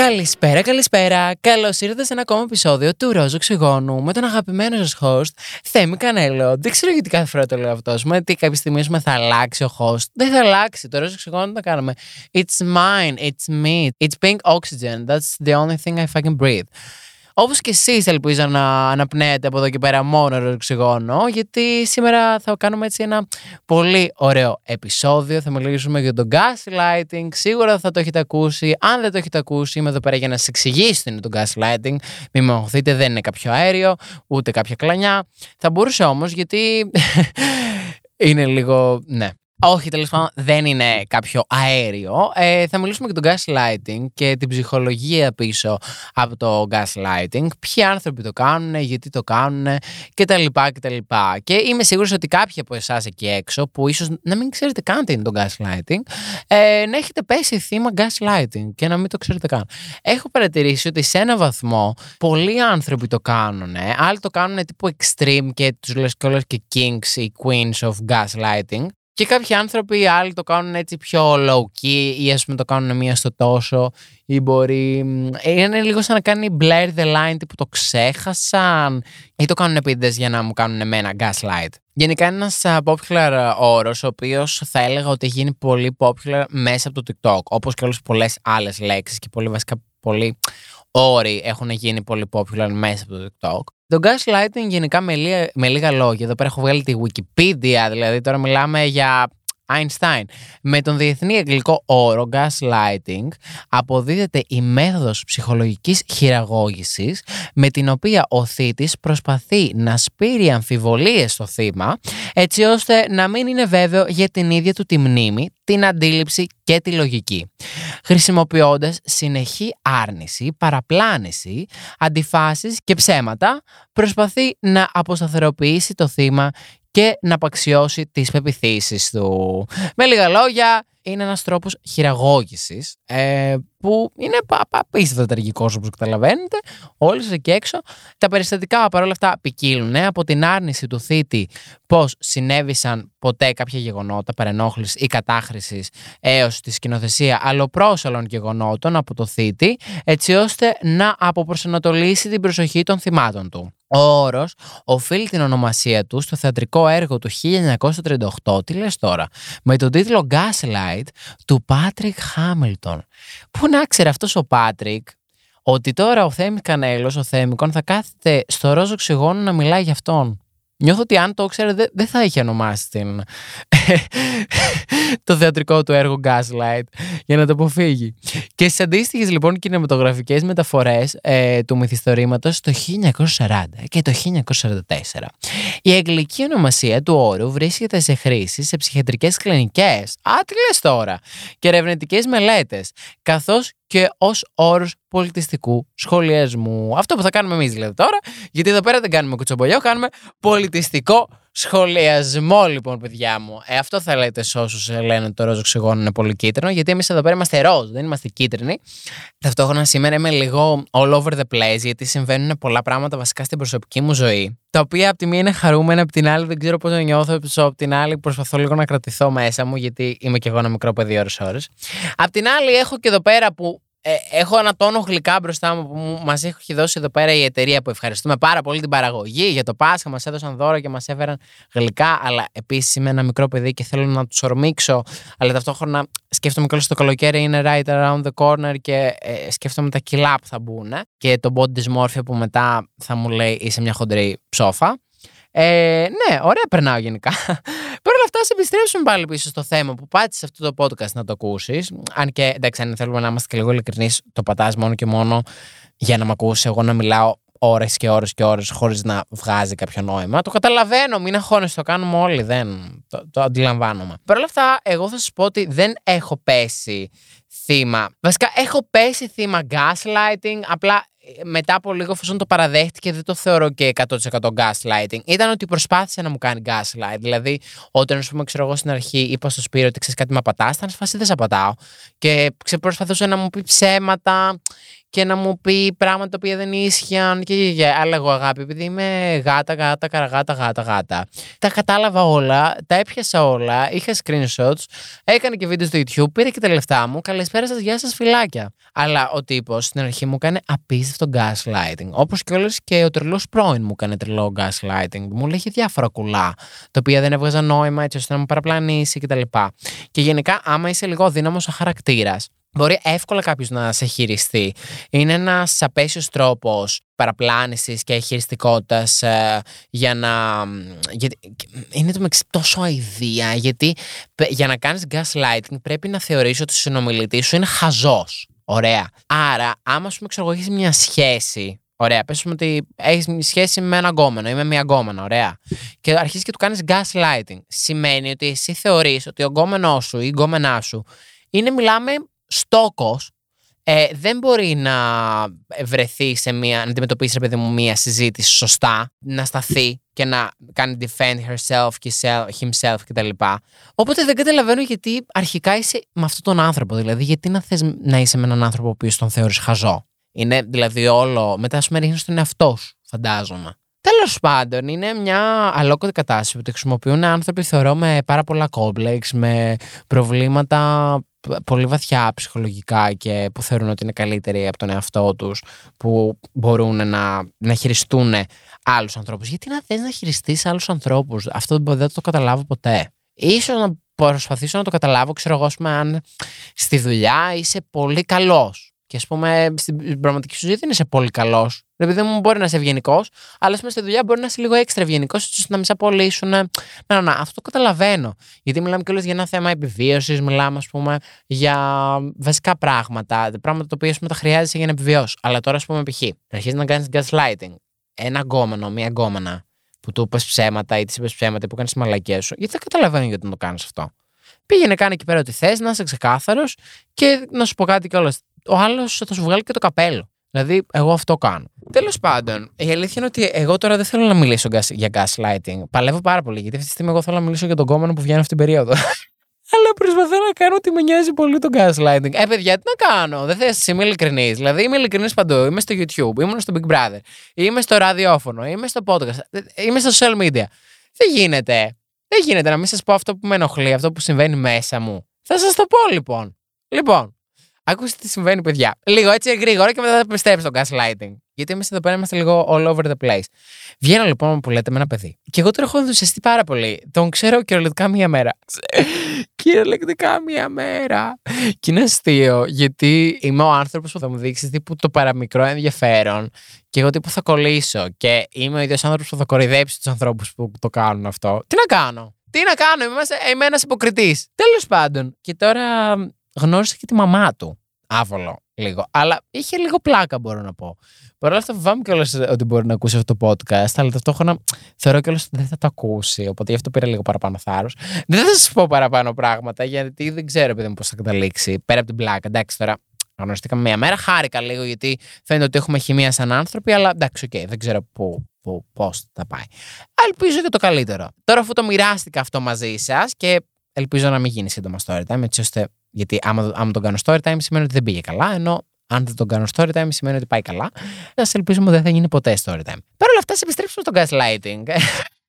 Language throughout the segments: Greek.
Καλησπέρα, καλησπέρα. Καλώς ήρθατε σε ένα ακόμα επεισόδιο του Ρόζο Οξυγόνου με τον αγαπημένο σας host Θέμη Κανέλο. Δεν ξέρω γιατί κάθε φορά το λέω αυτό. Πούμε ότι κάποια στιγμή θα αλλάξει ο host. Δεν θα αλλάξει. Το Ρόζο Οξυγόνο το κάνουμε; It's mine, it's me, it's pink oxygen. That's the only thing I fucking breathe. Όπως και εσείς, ελπίζω να αναπνέετε από εδώ και πέρα μόνο οξυγόνο, γιατί σήμερα θα κάνουμε έτσι ένα πολύ ωραίο επεισόδιο. Θα μιλήσουμε για το gaslighting. Σίγουρα θα το έχετε ακούσει. Αν δεν το έχετε ακούσει, είμαι εδώ πέρα για να σας εξηγήσω τι είναι το gaslighting. Μην με οχθείτε, δεν είναι κάποιο αέριο, ούτε κάποια κλανιά. Θα μπορούσε όμως, γιατί είναι λίγο. Ναι, όχι, τέλος πάντων δεν είναι κάποιο αέριο. Ε, θα μιλήσουμε για το gaslighting και την ψυχολογία πίσω από το gaslighting. Ποιοι άνθρωποι το κάνουν, γιατί το κάνουν κτλ. κτλ. Και είμαι σίγουρος ότι κάποιοι από εσάς εκεί έξω, που ίσως να μην ξέρετε καν τι είναι το gaslighting, ε, να έχετε πέσει θύμα gaslighting και να μην το ξέρετε καν. Έχω παρατηρήσει ότι σε ένα βαθμό πολλοί άνθρωποι το κάνουν. Άλλοι το κάνουν τύπου extreme και τους λες και kings ή queens of gaslighting. Και κάποιοι άνθρωποι, άλλοι το κάνουν έτσι πιο low key ή ας πούμε το κάνουν μία στο τόσο ή μπορεί... Είναι λίγο σαν να κάνει blur the line που το ξέχασαν ή το κάνουν επίτηδες για να μου κάνουν εμένα gaslight. Γενικά είναι ένας popular όρος ο οποίος θα έλεγα ότι έχει γίνει πολύ popular μέσα από το TikTok όπως και όλες πολλές άλλες λέξεις και πολύ βασικά πολύ όροι έχουν γίνει πολύ popular μέσα από το TikTok. Το gaslighting γενικά με λίγα, με λίγα λόγια, εδώ πέρα έχω βγάλει τη Wikipedia, δηλαδή τώρα μιλάμε για Einstein. Με τον διεθνή αγγλικό όρο gaslighting αποδίδεται η μέθοδος ψυχολογικής χειραγώγησης με την οποία ο θήτης προσπαθεί να σπείρει αμφιβολίες στο θύμα έτσι ώστε να μην είναι βέβαιο για την ίδια του τη μνήμη, την αντίληψη και τη λογική. Χρησιμοποιώντας συνεχή άρνηση, παραπλάνηση, αντιφάσεις και ψέματα προσπαθεί να αποσταθεροποιήσει το θύμα και να απαξιώσει τις πεπιθήσεις του. Με λίγα λόγια, είναι ένας τρόπος χειραγώγησης ε, που είναι απίστευτα τραγικό όπως καταλαβαίνετε. Όλοι σας εκεί έξω. Τα περιστατικά παρόλα αυτά ποικίλουν από την άρνηση του θήτη πως συνέβησαν ποτέ κάποια γεγονότα παρενόχλησης ή κατάχρησης έως τη σκηνοθεσία αλλοπρόσαλων γεγονότων από το θήτη έτσι ώστε να αποπροσανατολίσει την προσοχή των θυμάτων του. Ο όρος οφείλει την ονομασία του στο θεατρικό έργο του 1938, τι λες τώρα, με τον τίτλο Gaslight του Patrick Hamilton. Πού να ξέρει αυτός ο Patrick ότι τώρα ο Θέμης Κανέλος, ο Θέμικον, θα κάθεται στο ρόζο οξυγόνο να μιλάει για αυτόν; Νιώθω ότι αν το ήξερε δεν θα είχε ονομάσει την... το θεατρικό του έργο Gaslight για να το αποφύγει. Και στις αντίστοιχες λοιπόν κινηματογραφικές μεταφορές ε, του μυθιστορήματος το 1940 και το 1944. Η αγγλική ονομασία του όρου βρίσκεται σε χρήση σε ψυχιατρικές κλινικές. Α, τι λες τώρα! Και ερευνητικές μελέτες. Καθώς και ως όρος πολιτιστικού σχολιασμού. Αυτό που θα κάνουμε εμείς δηλαδή τώρα, γιατί εδώ πέρα δεν κάνουμε κουτσομπολιό, κάνουμε πολιτιστικό σχολιασμό, λοιπόν, παιδιά μου. Ε, αυτό θα λέτε σε όσους λένε ότι το ροζ οξυγόνο είναι πολύ κίτρινο, γιατί εμείς εδώ πέρα είμαστε ροζ, δεν είμαστε κίτρινοι. Ταυτόχρονα σήμερα είμαι λίγο all over the place, γιατί συμβαίνουν πολλά πράγματα βασικά στην προσωπική μου ζωή. Τα οποία από τη μία είναι χαρούμενα, από την άλλη δεν ξέρω πώς να νιώθω, από την άλλη προσπαθώ λίγο να κρατηθώ μέσα μου, γιατί είμαι και εγώ ένα μικρό παιδί ώρε-ώρε. Απ' την άλλη έχω και εδώ πέρα που ε, έχω ένα τόνο γλυκά μπροστά μου που μας έχει δώσει εδώ πέρα η εταιρεία που ευχαριστούμε πάρα πολύ την παραγωγή για το Πάσχα. Μας έδωσαν δώρο και μας έφεραν γλυκά. Αλλά επίσης είμαι ένα μικρό παιδί και θέλω να τους ορμήξω. Αλλά ταυτόχρονα σκέφτομαι και όλο το καλοκαίρι είναι right around the corner και ε, σκέφτομαι τα κιλά που θα μπουν και το body dysmorphia που μετά θα μου λέει είσαι μια χοντρή ψόφα. Ε, ναι, ωραία περνάω γενικά. Παρ' όλα αυτά, σε επιστρέψουμε πάλι πίσω στο θέμα που πάτησες αυτό το podcast να το ακούσεις. Αν και εντάξει, αν θέλουμε να είμαστε και λίγο ειλικρινείς, το πατάς μόνο και μόνο για να με ακούσεις εγώ να μιλάω ώρες και ώρες και ώρες χωρίς να βγάζει κάποιο νόημα. Το καταλαβαίνω, μην αγχώνεσαι, το κάνουμε όλοι. Δεν το, το αντιλαμβάνομαι. Παρ' όλα αυτά, εγώ θα σας πω ότι δεν έχω πέσει θύμα. Βασικά, έχω πέσει θύμα gaslighting. Απλά μετά από λίγο, εφόσον το παραδέχτηκε, δεν το θεωρώ και 100% gaslighting. Ήταν ότι προσπάθησε να μου κάνει gaslight. Δηλαδή, όταν, ας πούμε, ξέρω εγώ στην αρχή, είπα στο Σπύρο ότι ξέρεις κάτι με απατάς, ήταν σφασί δεν σε απατάω. Και προσπαθούσε να μου πει ψέματα και να μου πει πράγματα τα οποία δεν ίσχυαν και, και, και. Αλλά εγώ αγάπη, επειδή είμαι γάτα, γάτα, καραγάτα, γάτα, γάτα. Τα κατάλαβα όλα, τα έπιασα όλα, είχα screenshots, έκανε και βίντεο στο YouTube, πήρε και τα λεφτά μου. Καλησπέρα σας, γεια σας, φυλάκια. Αλλά ο τύπος στην αρχή μου έκανε απίστευτο gaslighting. Όπως και όλε και ο τρελός πρώην μου έκανε τρελό gaslighting. Μου λέγε διάφορα κουλά, τα οποία δεν έβγαζαν νόημα έτσι ώστε να μου παραπλανήσει κτλ. Και, και γενικά, άμα είσαι λίγο δύναμο χαρακτήρας, μπορεί εύκολα κάποιος να σε χειριστεί. Είναι ένας απέσιος τρόπος παραπλάνησης και χειριστικότητας ε, για να. Γιατί, είναι το τόσο αηδία, γιατί για να κάνεις gaslighting πρέπει να θεωρήσει ότι ο συνομιλητής σου είναι χαζός. Ωραία. Άρα, άμα σου πούμε, έχεις μια σχέση Ωραία. Πες ότι έχεις σχέση με ένα γκόμενο ή με μια γκόμενα. Ωραία. Και αρχίζεις και του κάνεις gaslighting. Σημαίνει ότι εσύ θεωρείς ότι ο γκόμενός σου ή η γκόμενά σου είναι, μιλάμε, στόκος ε, δεν μπορεί να βρεθεί σε μια, να αντιμετωπίσει ρε παιδί μου μια συζήτηση σωστά, να σταθεί και να κάνει defend herself, himself κτλ. Οπότε δεν καταλαβαίνω γιατί αρχικά είσαι με αυτόν τον άνθρωπο. Δηλαδή, γιατί να θες να είσαι με έναν άνθρωπο που τον θεωρείς χαζό. Είναι δηλαδή όλο. Μετά σου ρίχνεις τον εαυτό σου, φαντάζομαι. Τέλος πάντων, είναι μια αλόκοτη κατάσταση που τη χρησιμοποιούν άνθρωποι, θεωρώ, με πάρα πολλά κόμπλεξ, με προβλήματα πολύ βαθιά ψυχολογικά και που θεωρούν ότι είναι καλύτεροι από τον εαυτό τους, που μπορούν να, να χειριστούν άλλους ανθρώπους. Γιατί να θες να χειριστείς άλλους ανθρώπους, αυτό δεν το καταλάβω ποτέ. Σω να προσπαθήσω να το καταλάβω, ξέρω εγώ, αν στη δουλειά είσαι πολύ καλός και ας πούμε στην πραγματική σου ζωή δεν είσαι πολύ καλός. Δηλαδή δεν μπορεί να είσαι ευγενικός, αλλά πούμε στη δουλειά μπορεί να είσαι λίγο έξτρα ευγενικός, ώστε να μην σε απολύσουν. Να, να, να, αυτό το καταλαβαίνω. Γιατί μιλάμε κιόλας για ένα θέμα επιβίωσης, μιλάμε ας πούμε για βασικά πράγματα. Πράγματα τα οποία πούμε, τα χρειάζεσαι για να επιβιώσεις. Αλλά τώρα ας πούμε π.χ. αρχίζει να κάνεις gaslighting. Ένα γκόμενο, μία γκόμενα που του είπες ψέματα ή της είπες ψέματα που κάνεις μαλακέ σου. Γιατί δεν καταλαβαίνω γιατί να το κάνεις αυτό. Πήγαινε, κάνει εκεί πέρα ό,τι θες, να είσαι ξεκάθαρος και να σου πω κάτι κιόλας ο άλλος θα σου βγάλει και το καπέλο. Δηλαδή, εγώ αυτό κάνω. Τέλος πάντων, η αλήθεια είναι ότι εγώ τώρα δεν θέλω να μιλήσω για gaslighting. Παλεύω πάρα πολύ, γιατί αυτή τη στιγμή εγώ θέλω να μιλήσω για τον κόμμα που βγαίνει αυτή την περίοδο. Αλλά προσπαθώ να κάνω ότι με νοιάζει πολύ το gaslighting. Ε, παιδιά, τι να κάνω; Δεν θες, είμαι ειλικρινής. Δηλαδή, είμαι ειλικρινής παντού. Είμαι στο YouTube, ήμουν στο Big Brother, είμαι στο ραδιόφωνο, είμαι στο podcast, είμαι στα social media. Δεν γίνεται. Δεν γίνεται να μην σας πω αυτό που με ενοχλεί, αυτό που συμβαίνει μέσα μου. Θα σας το πω λοιπόν. Λοιπόν, Ακούστε τι συμβαίνει, παιδιά. Λίγο έτσι γρήγορα και μετά θα πιστέψει στο gaslighting. Γιατί εμείς εδώ πέρα είμαστε λίγο all over the place. Βγαίνω λοιπόν που λέτε με ένα παιδί. Και εγώ τώρα έχω ενθουσιαστεί πάρα πολύ. Τον ξέρω κυριολεκτικά μία μέρα. κυριολεκτικά μία μέρα. Και είναι αστείο, γιατί είμαι ο άνθρωπος που θα μου δείξεις τύπου το παραμικρό ενδιαφέρον. Και εγώ τύπου θα κολλήσω. Και είμαι ο ίδιος άνθρωπος που θα κορυδέψει τους ανθρώπους που το κάνουν αυτό. Τι να κάνω; Τι να κάνω, είμαι ένας υποκριτής. Τέλος πάντων. Και τώρα γνώρισε και τη μαμά του. Άβολο λίγο. Αλλά είχε λίγο πλάκα, μπορώ να πω. Παρ' όλα αυτά, φοβάμαι κιόλας ότι μπορεί να ακούσει αυτό το podcast, αλλά ταυτόχρονα θεωρώ κιόλας ότι δεν θα το ακούσει. Οπότε γι' αυτό πήρα λίγο παραπάνω θάρρος. Δεν θα σας πω παραπάνω πράγματα, γιατί δεν ξέρω επειδή πώς θα καταλήξει. Πέρα από την πλάκα. Εντάξει, τώρα γνωριστήκαμε μία μέρα. Χάρηκα λίγο, γιατί φαίνεται ότι έχουμε χημεία σαν άνθρωποι, αλλά εντάξει, οκ, okay, δεν ξέρω πού, πού, πώς θα πάει. Ελπίζω και το καλύτερο. Τώρα, αφού το μοιράστηκα αυτό μαζί σας και ελπίζω να μην γίνει σύντομα story time, έτσι ώστε γιατί άμα, άμα τον κάνω story time σημαίνει ότι δεν πήγε καλά, ενώ αν δεν τον κάνω story time σημαίνει ότι πάει καλά. Θα ελπίζουμε ότι δεν θα γίνει ποτέ story time. Παρ' όλα αυτά, ας επιστρέψουμε στο gaslighting.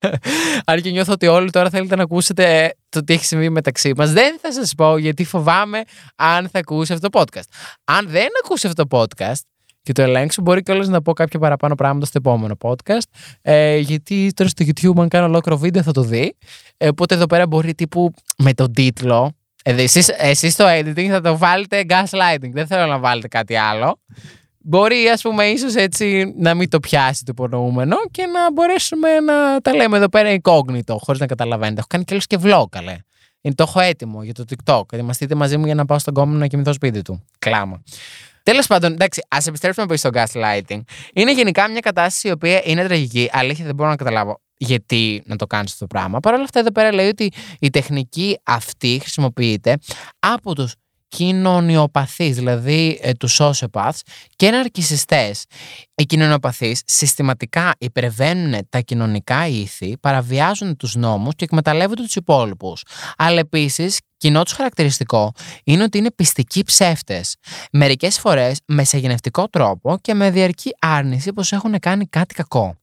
Αν και νιώθω ότι όλοι τώρα θέλετε να ακούσετε το τι έχει συμβεί μεταξύ μας, δεν θα σας πω γιατί φοβάμαι αν θα ακούσει αυτό το podcast. Αν δεν ακούσει αυτό το podcast και το ελέγξω, μπορεί κιόλας να πω κάποια παραπάνω πράγματα στο επόμενο podcast. Ε, γιατί τώρα στο YouTube, αν κάνω ολόκληρο βίντεο, θα το δει. Ε, οπότε εδώ πέρα μπορεί τύπου με τον τίτλο εσείς, εσείς στο editing θα το βάλετε gaslighting. Δεν θέλω να βάλετε κάτι άλλο. Μπορεί, ας πούμε, ίσως έτσι να μην το πιάσει το υπονοούμενο και να μπορέσουμε να τα λέμε εδώ πέρα incognito, χωρίς να καταλαβαίνετε. Έχω κάνει και και vlog, καλέ. Είναι το έχω έτοιμο για το TikTok. Ετοιμαστείτε μαζί μου για να πάω στον κόμμα να κοιμηθώ σπίτι του. Κλάμα. Τέλος πάντων, εντάξει, ας επιστρέψουμε πίσω στο gaslighting. Είναι γενικά μια κατάσταση η οποία είναι τραγική. Αλήθεια, δεν μπορώ να καταλάβω γιατί να το κάνεις αυτό το πράγμα. Παρ' όλα αυτά, εδώ πέρα λέει ότι η τεχνική αυτή χρησιμοποιείται από τους κοινωνιοπαθείς, δηλαδή ε, τους sociopaths και ναρκισιστές. Οι κοινωνιοπαθείς συστηματικά υπερβαίνουν τα κοινωνικά ήθη, παραβιάζουν τους νόμους και εκμεταλλεύονται τους υπόλοιπους. Αλλά επίσης Κοινό τους χαρακτηριστικό είναι ότι είναι πιστικοί ψεύτες. Μερικές φορές με σεγενευτικό τρόπο και με διαρκή άρνηση πως έχουν κάνει κάτι κακό.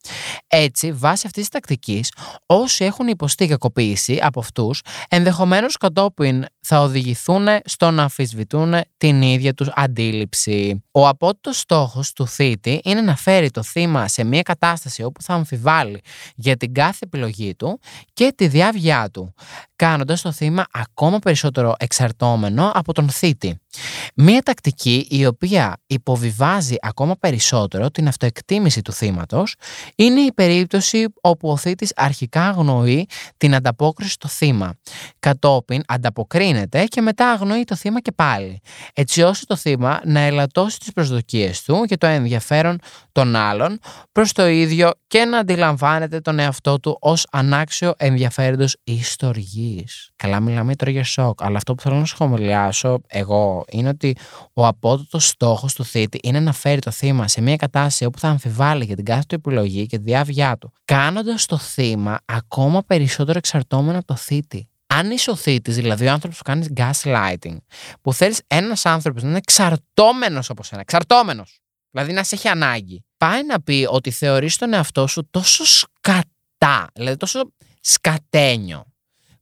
Έτσι, βάσει αυτής της τακτικής, όσοι έχουν υποστεί κακοποίηση από αυτούς, ενδεχομένως κατόπιν θα οδηγηθούν στο να αμφισβητούν την ίδια τους αντίληψη. Ο απότοτος στόχος του θήτη είναι να φέρει το θύμα σε μια κατάσταση όπου θα αμφιβάλλει για την κάθε επιλογή του και τη διάβγειά του, κάνοντας το θύμα ακόμα περισσότερο εξαρτώμενο από τον θήτη. Μία τακτική η οποία υποβιβάζει ακόμα περισσότερο την αυτοεκτίμηση του θύματος είναι η περίπτωση όπου ο θήτης αρχικά αγνοεί την ανταπόκριση στο θύμα. Κατόπιν ανταποκρίνεται και μετά αγνοεί το θύμα και πάλι, έτσι ώστε το θύμα να ελαττώσει τις προσδοκίες του και το ενδιαφέρον των άλλων προς το ίδιο και να αντιλαμβάνεται τον εαυτό του ως ανάξιο ενδιαφέροντος ιστορικής. Καλά μιλάμε τώρα για σοκ, αλλά αυτό που θέλω να σχολιάσω εγώ είναι ότι ο απότοτος στόχος του θήτη είναι να φέρει το θύμα σε μια κατάσταση όπου θα αμφιβάλλει για την κάθε του επιλογή και τη διάβγειά του, κάνοντας το θύμα ακόμα περισσότερο εξαρτώμενο από το θήτη. Αν είσαι ο θήτης, δηλαδή ο άνθρωπος που κάνεις gaslighting, που θέλεις ένας άνθρωπος να είναι εξαρτώμενος από σένα, εξαρτώμενος, δηλαδή να σε έχει ανάγκη, πάει να πει ότι θεωρείς τον εαυτό σου τόσο σκατά, δηλαδή τόσο σκατένιο,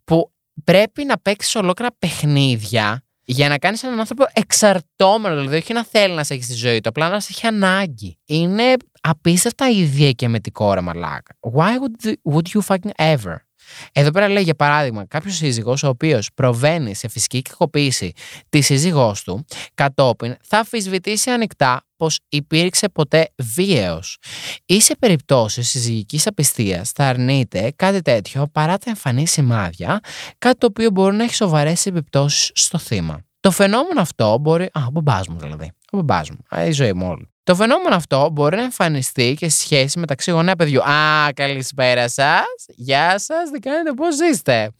που πρέπει να παίξεις ολόκληρα παιχνίδια για να κάνεις έναν άνθρωπο εξαρτώμενο, δηλαδή όχι να θέλει να σε έχει στη ζωή του, απλά να σε έχει ανάγκη. Είναι απίστευτα ίδια και με την κόρα μαλάκα. Why would, would you fucking ever? Εδώ πέρα λέει για παράδειγμα κάποιος σύζυγος ο οποίος προβαίνει σε φυσική κακοποίηση της σύζυγός του, κατόπιν θα αμφισβητήσει ανοιχτά πως υπήρξε ποτέ βίαιος. Ή σε περιπτώσεις συζυγικής απιστίας θα αρνείται κάτι τέτοιο παρά τα εμφανή σημάδια, κάτι το οποίο μπορεί να έχει σοβαρές επιπτώσεις στο θύμα. Το φαινόμενο αυτό μπορεί. Α, ο μπαμπάς μου δηλαδή. Ο μπαμπάς μου. Η ζωή μου όλη. Το φαινόμενο αυτό μπορεί να εμφανιστεί και στη σχέση μεταξύ γονέα παιδιού. Α, καλησπέρα σας. Γεια σας, τι κάνετε, πώς είστε.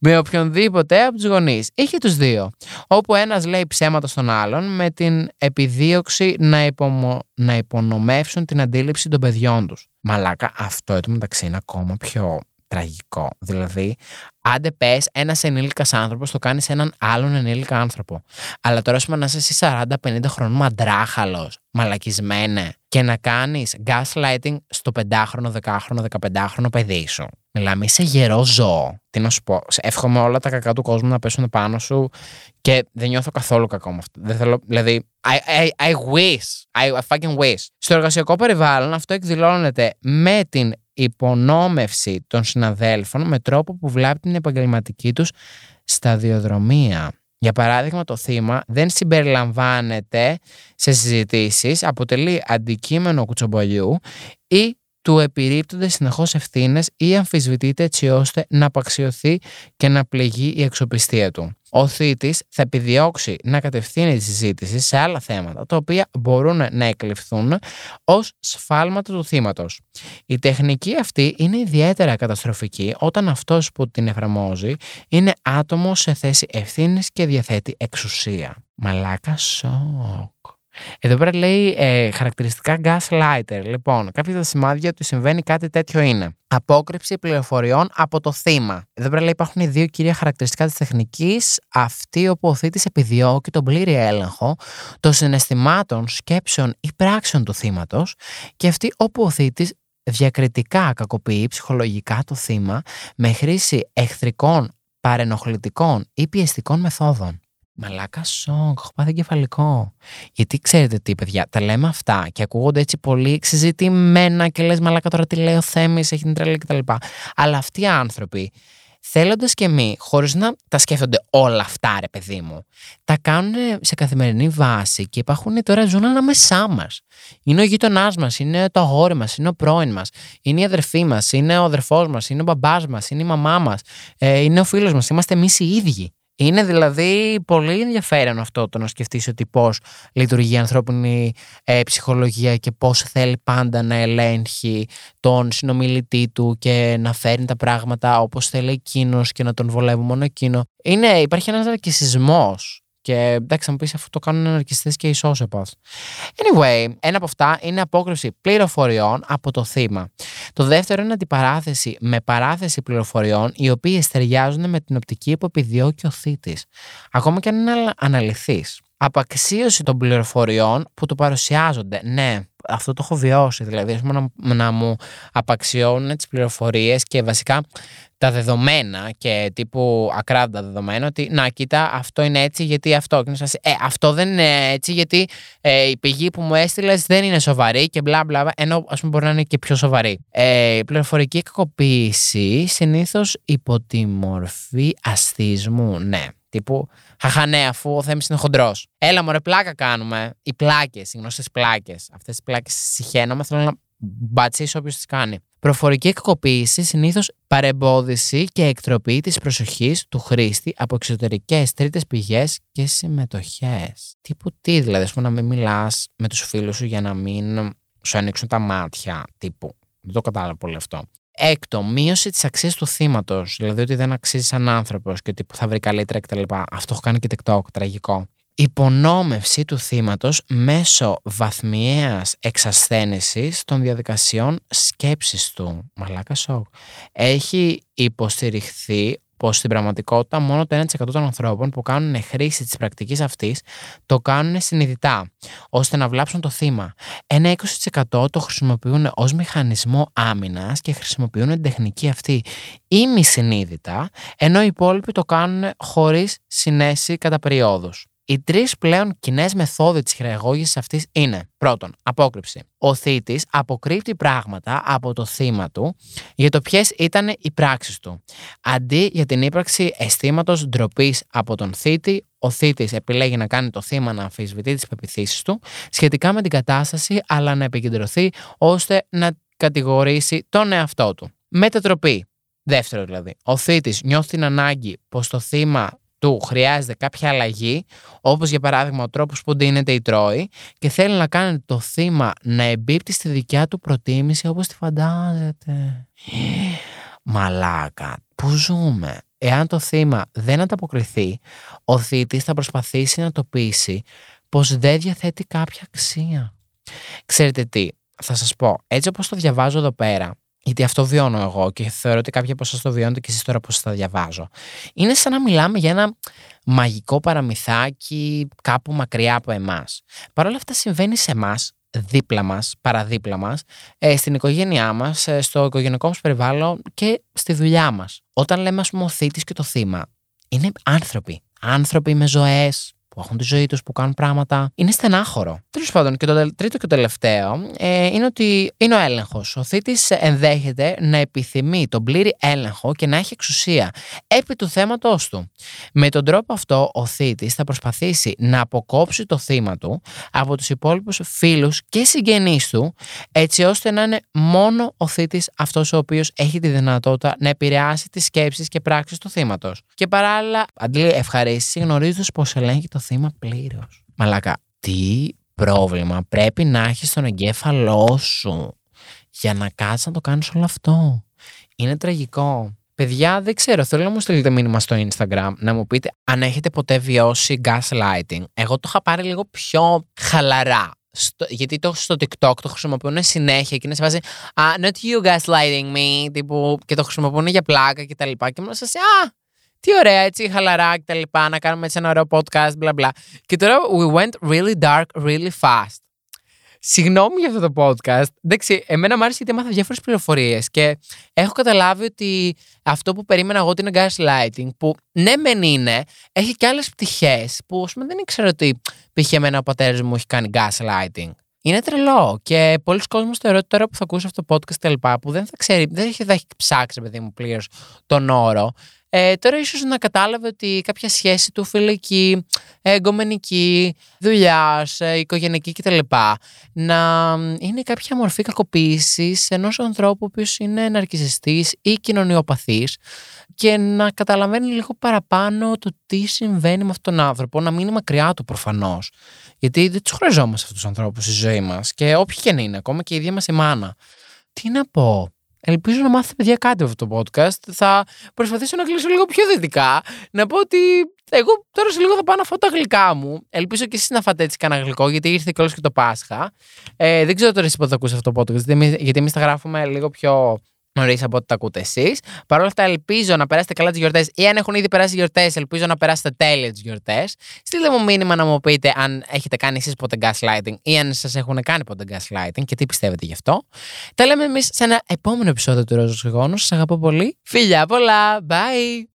Με οποιονδήποτε από τους γονείς. Είχε τους δύο. Όπου ένας λέει ψέματα στον άλλον με την επιδίωξη να, υπομο... να υπονομεύσουν την αντίληψη των παιδιών τους. Μαλάκα, αυτό εδώ μεταξύ είναι ακόμα πιο τραγικό. Δηλαδή, άντε πες, ένας ενήλικας άνθρωπος το κάνεις σε έναν άλλον ενήλικα άνθρωπο. Αλλά τώρα, σου να είσαι εσύ 40-50 χρόνων μαντράχαλος, μαλακισμένε, και να κάνεις gaslighting στο 5χρονο, 10χρονο, 15χρονο παιδί σου. Μιλάμε, είσαι γερό ζώο. Τι να σου πω. Εύχομαι όλα τα κακά του κόσμου να πέσουν πάνω σου και δεν νιώθω καθόλου κακό με αυτό. Δεν θέλω, δηλαδή, I, I, I wish. I, I fucking wish. Στο εργασιακό περιβάλλον αυτό εκδηλώνεται με την υπονόμευση των συναδέλφων με τρόπο που βλάπτει την επαγγελματική τους σταδιοδρομία. Για παράδειγμα, το θύμα δεν συμπεριλαμβάνεται σε συζητήσεις, αποτελεί αντικείμενο κουτσομπολιού ή του επιρρύπτονται συνεχώς ευθύνες ή αμφισβητείται έτσι ώστε να απαξιωθεί και να πληγεί η αξιοπιστία του. Ο θήτης θα επιδιώξει να κατευθύνει τη συζήτηση σε άλλα θέματα, τα οποία μπορούν να εκλειφθούν ως σφάλματα του θύματος. Η τεχνική αυτή είναι ιδιαίτερα καταστροφική όταν αυτός που την εφαρμόζει είναι άτομο σε θέση ευθύνης και διαθέτει εξουσία. Μαλάκα σοκ. Εδώ πέρα λέει ε, χαρακτηριστικά gaslighter. Λοιπόν, κάποια τα σημάδια ότι συμβαίνει κάτι τέτοιο είναι. Απόκρυψη πληροφοριών από το θύμα. Εδώ πέρα λέει υπάρχουν δύο κυρία χαρακτηριστικά της τεχνικής. Αυτή όπου ο θήτης επιδιώκει τον πλήρη έλεγχο των συναισθημάτων, σκέψεων ή πράξεων του θύματος και αυτή όπου ο θήτης διακριτικά κακοποιεί ψυχολογικά το θύμα με χρήση εχθρικών, παρενοχλητικών ή πιεστικών μεθόδων. Μαλάκα σοκ, έχω πάθει εγκεφαλικό. Γιατί ξέρετε τι, παιδιά, τα λέμε αυτά και ακούγονται έτσι πολύ συζητημένα και λες, Μαλάκα τώρα τι λέει ο Θέμης, έχει την τρέλα κτλ. Αλλά αυτοί οι άνθρωποι θέλοντας και μη, χωρίς να τα σκέφτονται όλα αυτά, ρε παιδί μου, τα κάνουν σε καθημερινή βάση και υπάρχουν τώρα ζουν ανάμεσά μας. Είναι ο γείτονά μας, είναι το αγόρι μας, είναι ο πρώην μας, είναι η αδερφή μας, είναι ο αδερφός μας, είναι ο μπαμπάς μας, είναι η μαμά μας, ε, είναι ο φίλος μας, είμαστε εμείς οι ίδιοι. Είναι δηλαδή πολύ ενδιαφέρον αυτό το να σκεφτείς ότι πώς λειτουργεί η ανθρώπινη ε, ψυχολογία και πώς θέλει πάντα να ελέγχει τον συνομιλητή του και να φέρνει τα πράγματα όπως θέλει εκείνος και να τον βολεύει μόνο εκείνο. Είναι, υπάρχει ένας αρκισισμός και εντάξει, θα μου πεις αφού το κάνουν αναρκιστές και οι sociopaths. Anyway, ένα από αυτά είναι απόκριση πληροφοριών από το θύμα. Το δεύτερο είναι αντιπαράθεση με παράθεση πληροφοριών οι οποίες ταιριάζουν με την οπτική που επιδιώκει ο θήτης. Ακόμα και αν είναι αναλυθή. Απαξίωση των πληροφοριών που του παρουσιάζονται. Ναι, αυτό το έχω βιώσει. Δηλαδή, να, να μου απαξιώνουν τις πληροφορίες και βασικά τα δεδομένα και τύπου ακράδαντα δεδομένα ότι να κοίτα αυτό είναι έτσι γιατί αυτό και σας, ε, αυτό δεν είναι έτσι γιατί ε, η πηγή που μου έστειλες δεν είναι σοβαρή και μπλα μπλα ενώ ας πούμε μπορεί να είναι και πιο σοβαρή. Ε, η πληροφορική κακοποίηση συνήθως υπό τη μορφή αστισμού, ναι. Τύπου, χαχα ναι, αφού ο Θέμης είναι χοντρός. Έλα, μωρέ, πλάκα κάνουμε. Οι πλάκες, οι γνωστές πλάκες. Αυτές τις πλάκες συχαίνομαι, θέλω να μπατσίσει όποιος τις κάνει. Προφορική κακοποίηση συνήθως παρεμπόδιση και εκτροπή της προσοχής του χρήστη από εξωτερικές τρίτες πηγές και συμμετοχές. Τύπου τι, δηλαδή, ας πούμε, να μην μιλάς με τους φίλους σου για να μην σου ανοίξουν τα μάτια. Τύπου. Δεν το κατάλαβα πολύ αυτό. Έκτο, μείωση της αξίας του θύματος. Δηλαδή ότι δεν αξίζει σαν άνθρωπος και ότι θα βρει καλύτερα κτλ. Αυτό έχω κάνει και TikTok, τραγικό υπονόμευση του θύματος μέσω βαθμιαίας εξασθένησης των διαδικασιών σκέψης του. Μαλάκα σοκ. Έχει υποστηριχθεί πως στην πραγματικότητα μόνο το 1% των ανθρώπων που κάνουν χρήση της πρακτικής αυτής το κάνουν συνειδητά, ώστε να βλάψουν το θύμα. Ένα 20% το χρησιμοποιούν ως μηχανισμό άμυνας και χρησιμοποιούν την τεχνική αυτή ημισυνείδητα, ενώ οι υπόλοιποι το κάνουν χωρίς συνέση κατά περιόδους. Οι τρεις πλέον κοινές μεθόδοι της χειραγώγησης αυτής είναι: πρώτον, απόκρυψη. Ο θήτης αποκρύπτει πράγματα από το θύμα του για το ποιες ήταν οι πράξεις του. Αντί για την ύπαρξη αισθήματος ντροπής από τον θήτη, ο θήτης επιλέγει να κάνει το θύμα να αμφισβητεί τις πεπιθήσεις του σχετικά με την κατάσταση, αλλά να επικεντρωθεί ώστε να κατηγορήσει τον εαυτό του. Μετατροπή. Δεύτερο δηλαδή. Ο θήτης νιώθει την ανάγκη πως το θύμα του χρειάζεται κάποια αλλαγή, όπως για παράδειγμα ο τρόπος που ντύνεται ή τρώει, και θέλει να κάνει το θύμα να εμπίπτει στη δικιά του προτίμηση όπως τη φαντάζεται. Μαλάκα, πού ζούμε; Εάν το θύμα δεν ανταποκριθεί, ο θήτης θα προσπαθήσει να το πείσει πως δεν διαθέτει κάποια αξία. Ξέρετε τι, θα σας πω, έτσι όπως το διαβάζω εδώ πέρα, γιατί αυτό βιώνω εγώ και θεωρώ ότι κάποιοι από εσάς το βιώνετε και εσείς τώρα πώ θα διαβάζω. Είναι σαν να μιλάμε για ένα μαγικό παραμυθάκι κάπου μακριά από εμάς. Παρ' όλα αυτά συμβαίνει σε εμάς, δίπλα μας, παραδίπλα μας, ε, στην οικογένειά μας, ε, στο οικογενειακό μας περιβάλλον και στη δουλειά μας. Όταν λέμε, ας πούμε, ο θήτης και το θύμα, είναι άνθρωποι. Άνθρωποι με ζωές, που έχουν τη ζωή τους, που κάνουν πράγματα. Είναι στενάχωρο. Τέλος πάντων, και το τρίτο και το τελευταίο ε, είναι ότι είναι ο έλεγχος. Ο θήτης ενδέχεται να επιθυμεί τον πλήρη έλεγχο και να έχει εξουσία επί του θέματός του. Με τον τρόπο αυτό, ο θήτης θα προσπαθήσει να αποκόψει το θύμα του από τους υπόλοιπους φίλους και συγγενείς του, έτσι ώστε να είναι μόνο ο θήτης αυτός ο οποίος έχει τη δυνατότητα να επηρεάσει τις σκέψεις και πράξεις του θύματος. Και παράλληλα, αντί ευχαρίστηση, γνωρίζοντα πως ελέγχει το θύμα πλήρως. Μαλάκα, τι πρόβλημα πρέπει να έχεις στον εγκέφαλό σου για να κάτσεις να το κάνεις όλο αυτό. Είναι τραγικό. Παιδιά, δεν ξέρω, θέλω να μου στείλετε μήνυμα στο Instagram να μου πείτε αν έχετε ποτέ βιώσει gaslighting. Εγώ το είχα πάρει λίγο πιο χαλαρά. Στο, γιατί το στο TikTok το χρησιμοποιούν συνέχεια και είναι σε βάση ah, not you gaslighting me, τύπου, και το χρησιμοποιούν για πλάκα και τα λοιπά. Και μου λέει, α, τι ωραία, έτσι, χαλαρά και τα λοιπά, να κάνουμε έτσι ένα ωραίο podcast, μπλα μπλα. Και τώρα we went really dark, really fast. Συγγνώμη για αυτό το podcast. Εντάξει, εμένα μου άρεσε γιατί έμαθα διάφορες πληροφορίες και έχω καταλάβει ότι αυτό που περίμενα εγώ ότι είναι gaslighting, που ναι, μεν είναι, έχει και άλλες πτυχές που ας πούμε δεν ήξερα ότι π.χ. εμένα ο πατέρας μου έχει κάνει gaslighting. Είναι τρελό. Και πολλοί κόσμοι θεωρώ ότι τώρα που θα ακούσει αυτό το podcast και που δεν θα ξέρει, δεν έχει, δεν έχει ψάξει, παιδί μου, πλήρως τον όρο. Ε, τώρα ίσως να κατάλαβε ότι κάποια σχέση του φιλική, εγκομενική, δουλειάς, ε, οικογενειακή κτλ. Να είναι κάποια μορφή κακοποίησης ενός ανθρώπου ο οποίος είναι ναρκιστή ή κοινωνιοπαθής και να καταλαβαίνει λίγο παραπάνω το τι συμβαίνει με αυτόν τον άνθρωπο, να μείνει μακριά του προφανώς. Γιατί δεν τους χρειαζόμαστε αυτούς τους ανθρώπους στη ζωή μας και όποιοι και να είναι, ακόμα και η ίδια μας η μάνα. Τι να πω. Ελπίζω να μάθετε παιδιά κάτι από αυτό το podcast. Θα προσπαθήσω να κλείσω λίγο πιο δυτικά. Να πω ότι εγώ τώρα σε λίγο θα πάω να φάω τα γλυκά μου. Ελπίζω και εσείς να φάτε έτσι κανένα γλυκό, γιατί ήρθε κιόλα και το Πάσχα. Ε, δεν ξέρω τώρα εσύ πότε θα ακούσει αυτό το podcast, γιατί εμεί τα γράφουμε λίγο πιο νωρίς από ό,τι τα ακούτε εσείς. Παρ' όλα αυτά, ελπίζω να περάσετε καλά τις γιορτές ή αν έχουν ήδη περάσει γιορτές, ελπίζω να περάσετε τέλεια τις γιορτές. Στείλτε μου μήνυμα να μου πείτε αν έχετε κάνει εσείς ποτέ gaslighting ή αν σας έχουν κάνει ποτέ gaslighting και τι πιστεύετε γι' αυτό. Τα λέμε εμείς σε ένα επόμενο επεισόδιο του Ρόζος Γόνου. Σας αγαπώ πολύ. Φιλιά πολλά. Bye.